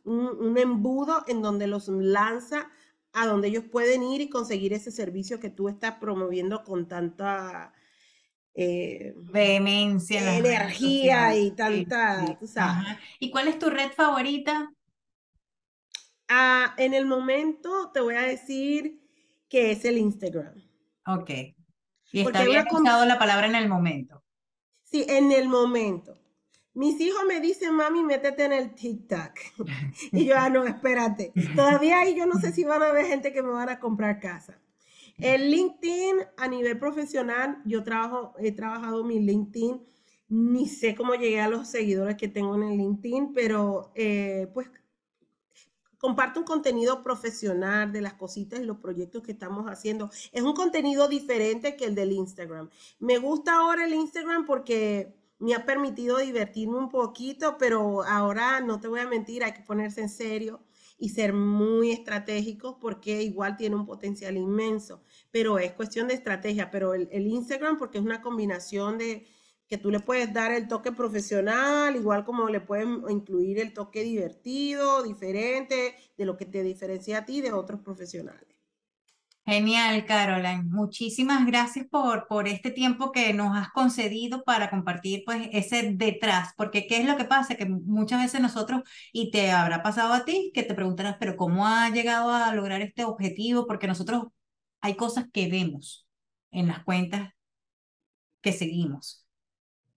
Speaker 4: un, embudo en donde los lanza a donde ellos pueden ir y conseguir ese servicio que tú estás promoviendo con tanta
Speaker 3: eh, vehemencia,
Speaker 4: energía y tanta,
Speaker 3: ¿Y cuál es tu red favorita?
Speaker 4: Ah, en el momento te voy a decir que es el Instagram.
Speaker 3: Ok. Y está bien usado la palabra en el momento.
Speaker 4: Sí, en el momento. Mis hijos me dicen, mami, métete en el TikTok. y yo, ah, no, espérate. Todavía ahí yo no sé si van a haber gente que me van a comprar casa. El LinkedIn a nivel profesional, yo trabajo, he trabajado mi LinkedIn, ni sé cómo llegué a los seguidores que tengo en el LinkedIn, pero eh, pues comparto un contenido profesional de las cositas y los proyectos que estamos haciendo. Es un contenido diferente que el del Instagram. Me gusta ahora el Instagram porque me ha permitido divertirme un poquito, pero ahora no te voy a mentir, hay que ponerse en serio y ser muy estratégicos porque igual tiene un potencial inmenso, pero es cuestión de estrategia, pero el, Instagram porque es una combinación de que tú le puedes dar el toque profesional, igual como le puedes incluir el toque divertido, diferente, de lo que te diferencia a ti de otros profesionales.
Speaker 3: Genial, Caroline. Muchísimas gracias por, por este tiempo que nos has concedido para compartir pues ese detrás, porque ¿qué es lo que pasa? Que muchas veces nosotros, y te habrá pasado a ti, que te preguntarás, pero ¿cómo ha llegado a lograr este objetivo? Porque nosotros hay cosas que vemos en las cuentas que seguimos,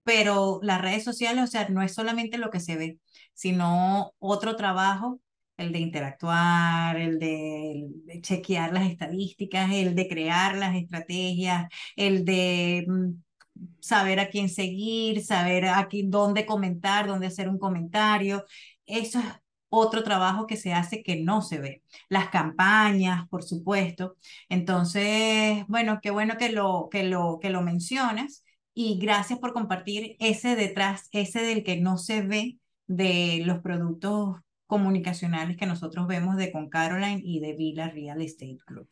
Speaker 3: pero las redes sociales, o sea, no es solamente lo que se ve, sino otro trabajo el de interactuar, el de, chequear las estadísticas, el de crear las estrategias, el de mm, saber a quién seguir, saber a quién, dónde comentar, dónde hacer un comentario. Eso es otro trabajo que se hace que no se ve. Las campañas, por supuesto. Entonces, bueno, qué bueno que lo, que lo, que lo mencionas y gracias por compartir ese detrás, ese del que no se ve de los productos comunicacionales que nosotros vemos de Con Caroline y de Villa Real Estate Group.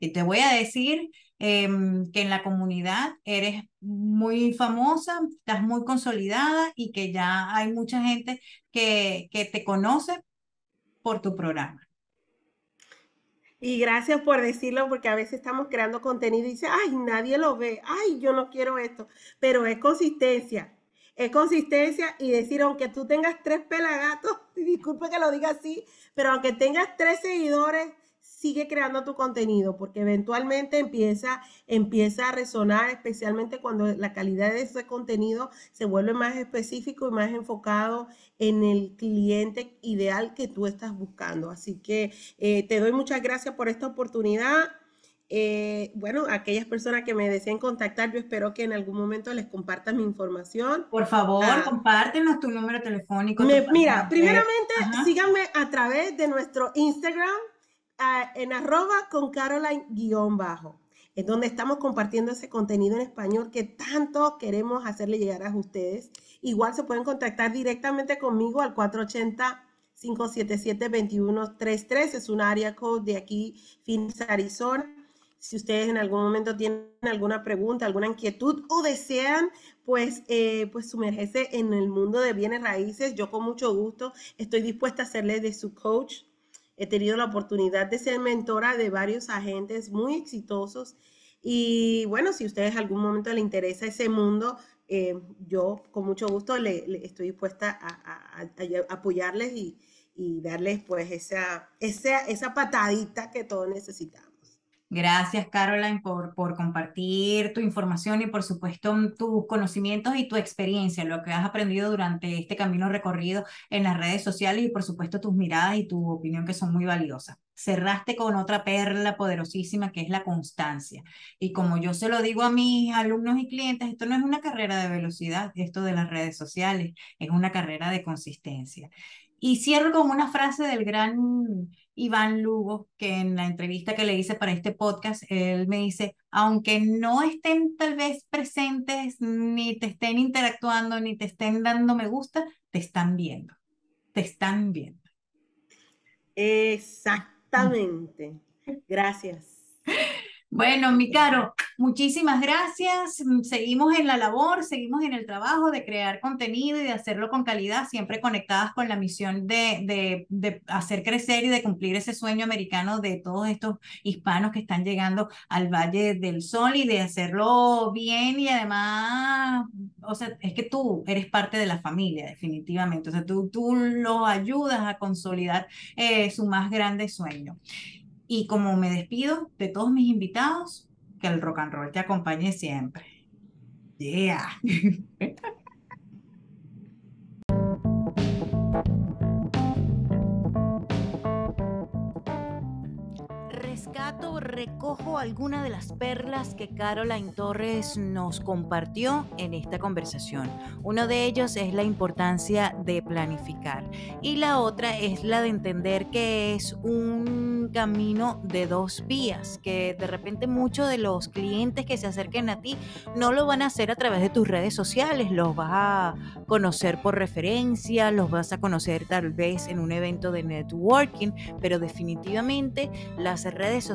Speaker 3: Y te voy a decir em, que en la comunidad eres muy famosa, estás muy consolidada y que ya hay mucha gente que, que te conoce por tu programa.
Speaker 4: Y gracias por decirlo, porque a veces estamos creando contenido y dice, ay, nadie lo ve, ay, yo no quiero esto, pero es consistencia es consistencia y decir, aunque tú tengas tres pelagatos, disculpe que lo diga así, pero aunque tengas tres seguidores, sigue creando tu contenido porque eventualmente empieza, empieza a resonar, especialmente cuando la calidad de ese contenido se vuelve más específico y más enfocado en el cliente ideal que tú estás buscando. Así que eh, te doy muchas gracias por esta oportunidad. Eh, bueno, aquellas personas que me deseen contactar, yo espero que en algún momento les comparta mi información.
Speaker 3: Por favor, ah, compártenos tu número telefónico.
Speaker 4: mira, primeramente síganme a través de nuestro Instagram ah, en arroba con Caroline guion bajo. Es donde estamos compartiendo ese contenido en español que tanto queremos hacerle llegar a ustedes. Igual se pueden contactar directamente conmigo al 480 577-2133. Es un área code de aquí, Phoenix, Arizona. Si ustedes en algún momento tienen alguna pregunta, alguna inquietud o desean, pues, eh, pues sumergerse en el mundo de bienes raíces, yo con mucho gusto estoy dispuesta a serles de su coach. He tenido la oportunidad de ser mentora de varios agentes muy exitosos y bueno, si a ustedes en algún momento les interesa ese mundo, eh, yo con mucho gusto le, estoy dispuesta a, apoyarles y, y, darles pues esa, esa, esa patadita que todos necesitamos.
Speaker 3: Gracias, Caroline, por, por compartir tu información y, por supuesto, tus conocimientos y tu experiencia, lo que has aprendido durante este camino recorrido en las redes sociales y, por supuesto, tus miradas y tu opinión que son muy valiosas. Cerraste con otra perla poderosísima que es la constancia. Y como yo se lo digo a mis alumnos y clientes, esto no es una carrera de velocidad, esto de las redes sociales, es una carrera de consistencia. Y cierro con una frase del gran Iván Lugo, que en la entrevista que le hice para este podcast, él me dice, aunque no estén tal vez presentes, ni te estén interactuando, ni te estén dando me gusta, te están viendo, te están viendo.
Speaker 4: Exactamente. Gracias.
Speaker 3: Bueno, mi caro, muchísimas gracias. Seguimos en la labor, seguimos en el trabajo de crear contenido y de hacerlo con calidad, siempre conectadas con la misión de, de, hacer crecer y de cumplir ese sueño americano de todos estos hispanos que están llegando al Valle del Sol y de hacerlo bien y además, o sea, es que tú eres parte de la familia, definitivamente. O sea, tú, tú los ayudas a consolidar eh, su más grande sueño. Y como me despido de todos mis invitados, que el rock and roll te acompañe siempre. Yeah. recojo algunas de las perlas que Caroline Torres nos compartió en esta conversación. Uno de ellos es la importancia de planificar y la otra es la de entender que es un camino de dos vías, que de repente muchos de los clientes que se acerquen a ti no lo van a hacer a través de tus redes sociales, los vas a conocer por referencia, los vas a conocer tal vez en un evento de networking, pero definitivamente las redes sociales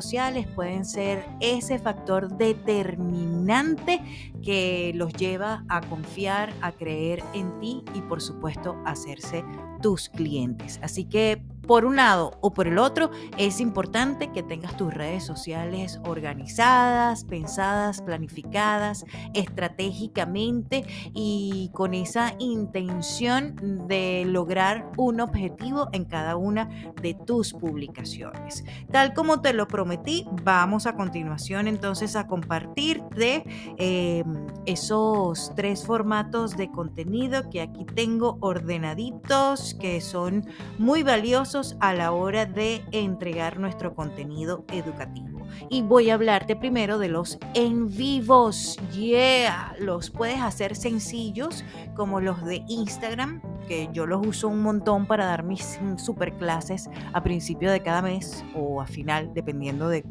Speaker 3: pueden ser ese factor determinante que los lleva a confiar, a creer en ti y por supuesto a hacerse tus clientes. Así que
Speaker 1: por un lado o por el otro, es importante que tengas tus redes sociales organizadas, pensadas, planificadas estratégicamente y con esa intención de lograr un objetivo en cada una de tus publicaciones. Tal como te lo prometí, vamos a continuación entonces a compartirte eh, esos tres formatos de contenido que aquí tengo ordenaditos, que son muy valiosos a la hora de entregar nuestro contenido educativo. Y voy a hablarte primero de los en vivos. Yeah, los puedes hacer sencillos como los de Instagram, que yo los uso un montón para dar mis super clases a principio de cada mes o a final, dependiendo de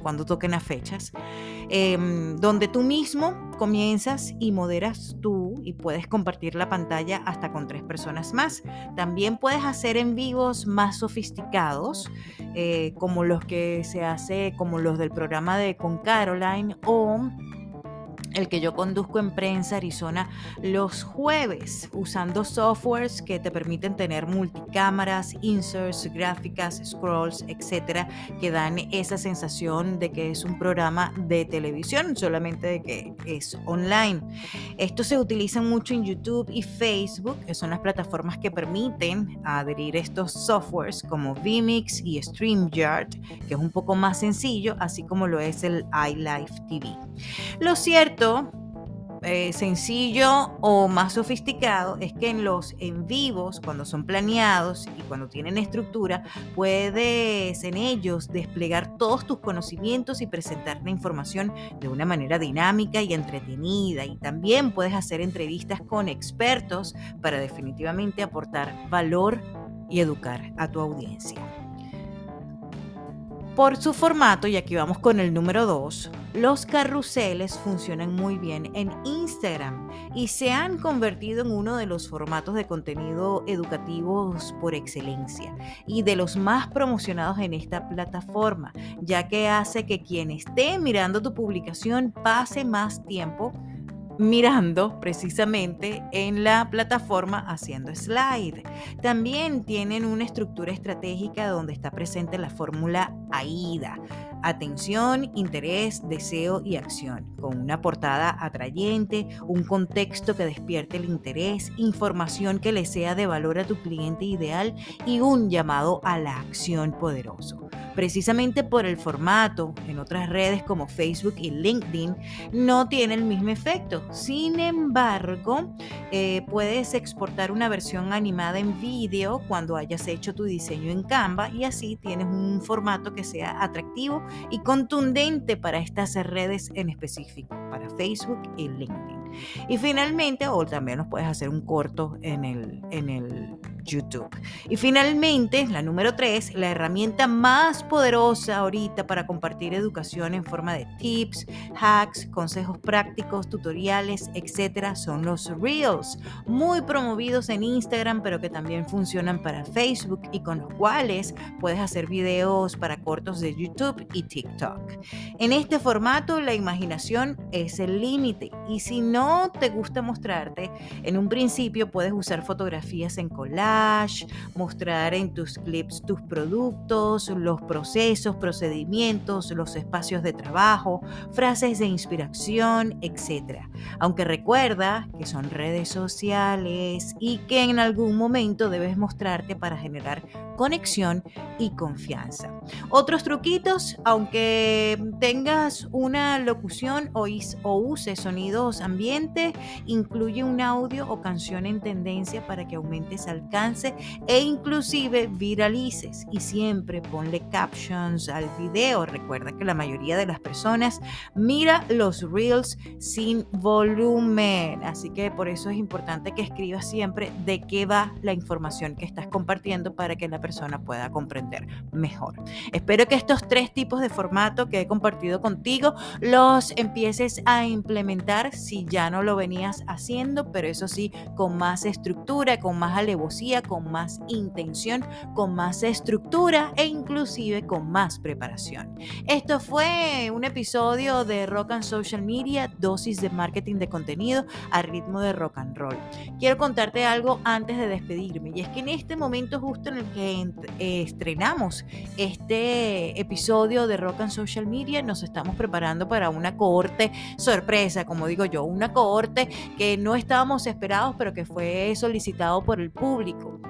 Speaker 1: cuando toquen las fechas, em, donde tú mismo comienzas y moderas tú y puedes compartir la pantalla hasta con tres personas más. También puedes hacer en vivos más sofisticados, eh, como los que se hace, como los del programa de Con Caroline o el que yo conduzco en Prensa Arizona los jueves, usando softwares que te permiten tener multicámaras, inserts, gráficas, scrolls, etcétera, que dan esa sensación de que es un programa de televisión, solamente de que es online. Esto se utiliza mucho en YouTube y Facebook, que son las plataformas que permiten adherir estos softwares como Vimix y StreamYard, que es un poco más sencillo, así como lo es el iLife TV. Lo cierto eh, sencillo o más sofisticado es que en los en vivos, cuando son planeados y cuando tienen estructura, puedes en ellos desplegar todos tus conocimientos y presentar la información de una manera dinámica y entretenida. Y también puedes hacer entrevistas con expertos para definitivamente aportar valor y educar a tu audiencia. Por su formato, y aquí vamos con el número 2, los carruseles funcionan muy bien en Instagram y se han convertido en uno de los formatos de contenido educativos por excelencia y de los más promocionados en esta plataforma, ya que hace que quien esté mirando tu publicación pase más tiempo mirando precisamente en la plataforma haciendo slide. También tienen una estructura estratégica donde está presente la fórmula AIDA. Atención, interés, deseo y acción, con una portada atrayente, un contexto que despierte el interés, información que le sea de valor a tu cliente ideal y un llamado a la acción poderoso precisamente por el formato en otras redes como Facebook y LinkedIn, no tiene el mismo efecto. Sin embargo, eh, puedes exportar una versión animada en vídeo cuando hayas hecho tu diseño en Canva y así tienes un formato que sea atractivo y contundente para estas redes en específico, para Facebook y LinkedIn. Y finalmente, o también nos puedes hacer un corto en el, en el YouTube. Y finalmente, la número tres, la herramienta más poderosa ahorita para compartir educación en forma de tips, hacks, consejos prácticos, tutoriales, etcétera, son los Reels, muy promovidos en Instagram, pero que también funcionan para Facebook y con los cuales puedes hacer videos para cortos de YouTube y TikTok. En este formato, la imaginación es el límite y si no te gusta mostrarte, en un principio puedes usar fotografías en collage mostrar en tus clips tus productos, los procesos, procedimientos, los espacios de trabajo, frases de inspiración, etc. Aunque recuerda que son redes sociales y que en algún momento debes mostrarte para generar conexión y confianza. Otros truquitos, aunque tengas una locución o, o uses sonidos ambiente, incluye un audio o canción en tendencia para que aumentes alcance e inclusive viralices y siempre ponle captions al video. Recuerda que la mayoría de las personas mira los reels sin volumen, así que por eso es importante que escribas siempre de qué va la información que estás compartiendo para que la persona pueda comprender mejor. Espero que estos tres tipos de formato que he compartido contigo los empieces a implementar si ya no lo venías haciendo, pero eso sí, con más estructura, con más alevosía, con más intención, con más estructura e inclusive con más preparación. Esto fue un episodio de Rock and Social Media, dosis de marketing de contenido a ritmo de rock and roll. Quiero contarte algo antes de despedirme y es que en este momento justo en el que eh, estrenamos este episodio de Rock and Social Media nos estamos preparando para una cohorte sorpresa, como digo yo, una cohorte que no estábamos esperados pero que fue solicitado por el público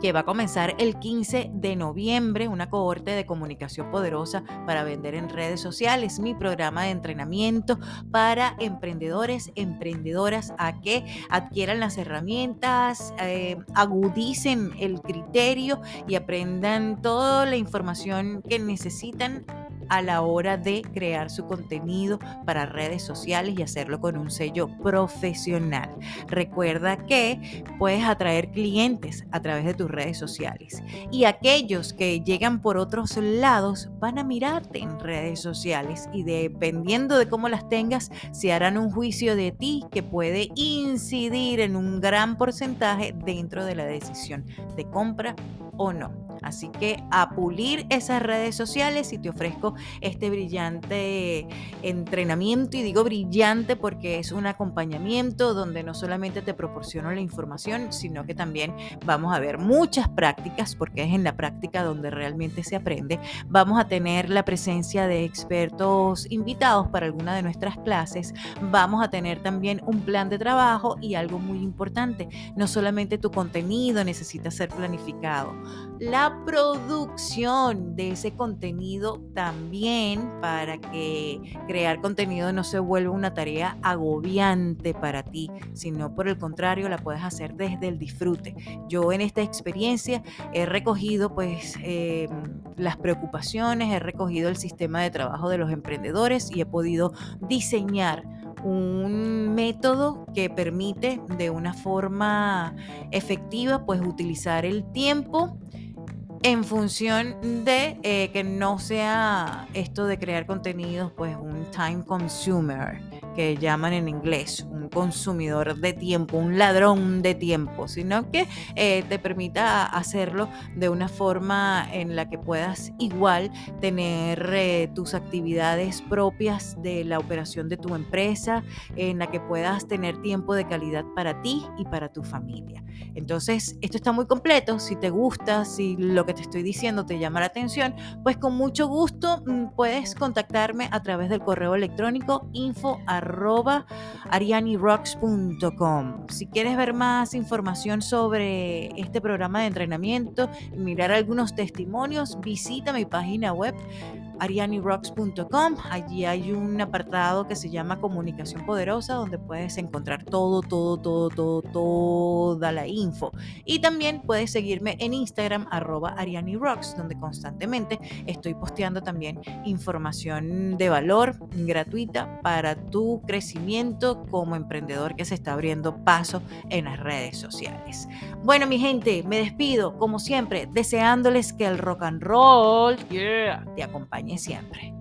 Speaker 1: que va a comenzar el 15 de noviembre, una cohorte de comunicación poderosa para vender en redes sociales, mi programa de entrenamiento para emprendedores, emprendedoras, a que adquieran las herramientas, eh, agudicen el criterio y aprendan toda la información que necesitan a la hora de crear su contenido para redes sociales y hacerlo con un sello profesional. Recuerda que puedes atraer clientes a través de tus redes sociales y aquellos que llegan por otros lados van a mirarte en redes sociales y dependiendo de cómo las tengas se harán un juicio de ti que puede incidir en un gran porcentaje dentro de la decisión de compra o no. Así que a pulir esas redes sociales y te ofrezco este brillante entrenamiento y digo brillante porque es un acompañamiento donde no solamente te proporciono la información, sino que también vamos a ver muchas prácticas porque es en la práctica donde realmente se aprende. Vamos a tener la presencia de expertos invitados para alguna de nuestras clases. Vamos a tener también un plan de trabajo y algo muy importante, no solamente tu contenido necesita ser planificado. La producción de ese contenido también para que crear contenido no se vuelva una tarea agobiante para ti, sino por el contrario la puedes hacer desde el disfrute. Yo en esta experiencia he recogido pues em, las preocupaciones, he recogido el sistema de trabajo de los emprendedores y he podido diseñar un método que permite de una forma efectiva pues utilizar el tiempo en función de eh, que no sea esto de crear contenidos, pues un time consumer, llaman en inglés, un consumidor de tiempo, un ladrón de tiempo, sino que eh, te permita hacerlo de una forma en la que puedas igual tener eh, tus actividades propias de la operación de tu empresa, en la que puedas tener tiempo de calidad para ti y para tu familia. Entonces, esto está muy completo. Si te gusta, si lo que te estoy diciendo te llama la atención, pues con mucho gusto mm, puedes contactarme a través del correo electrónico info arroba arianirocks.com. Si quieres ver más información sobre este programa de entrenamiento y mirar algunos testimonios, visita mi página web arianirocks.com. Allí hay un apartado que se llama Comunicación Poderosa, donde puedes encontrar todo, todo, todo, todo, toda la info. Y también puedes seguirme en Instagram, arroba arianirocks, donde constantemente estoy posteando también información de valor gratuita para tu crecimiento como emprendedor que se está abriendo paso en las redes sociales. Bueno, mi gente, me despido, como siempre, deseándoles que el rock and roll te acompañe siempre.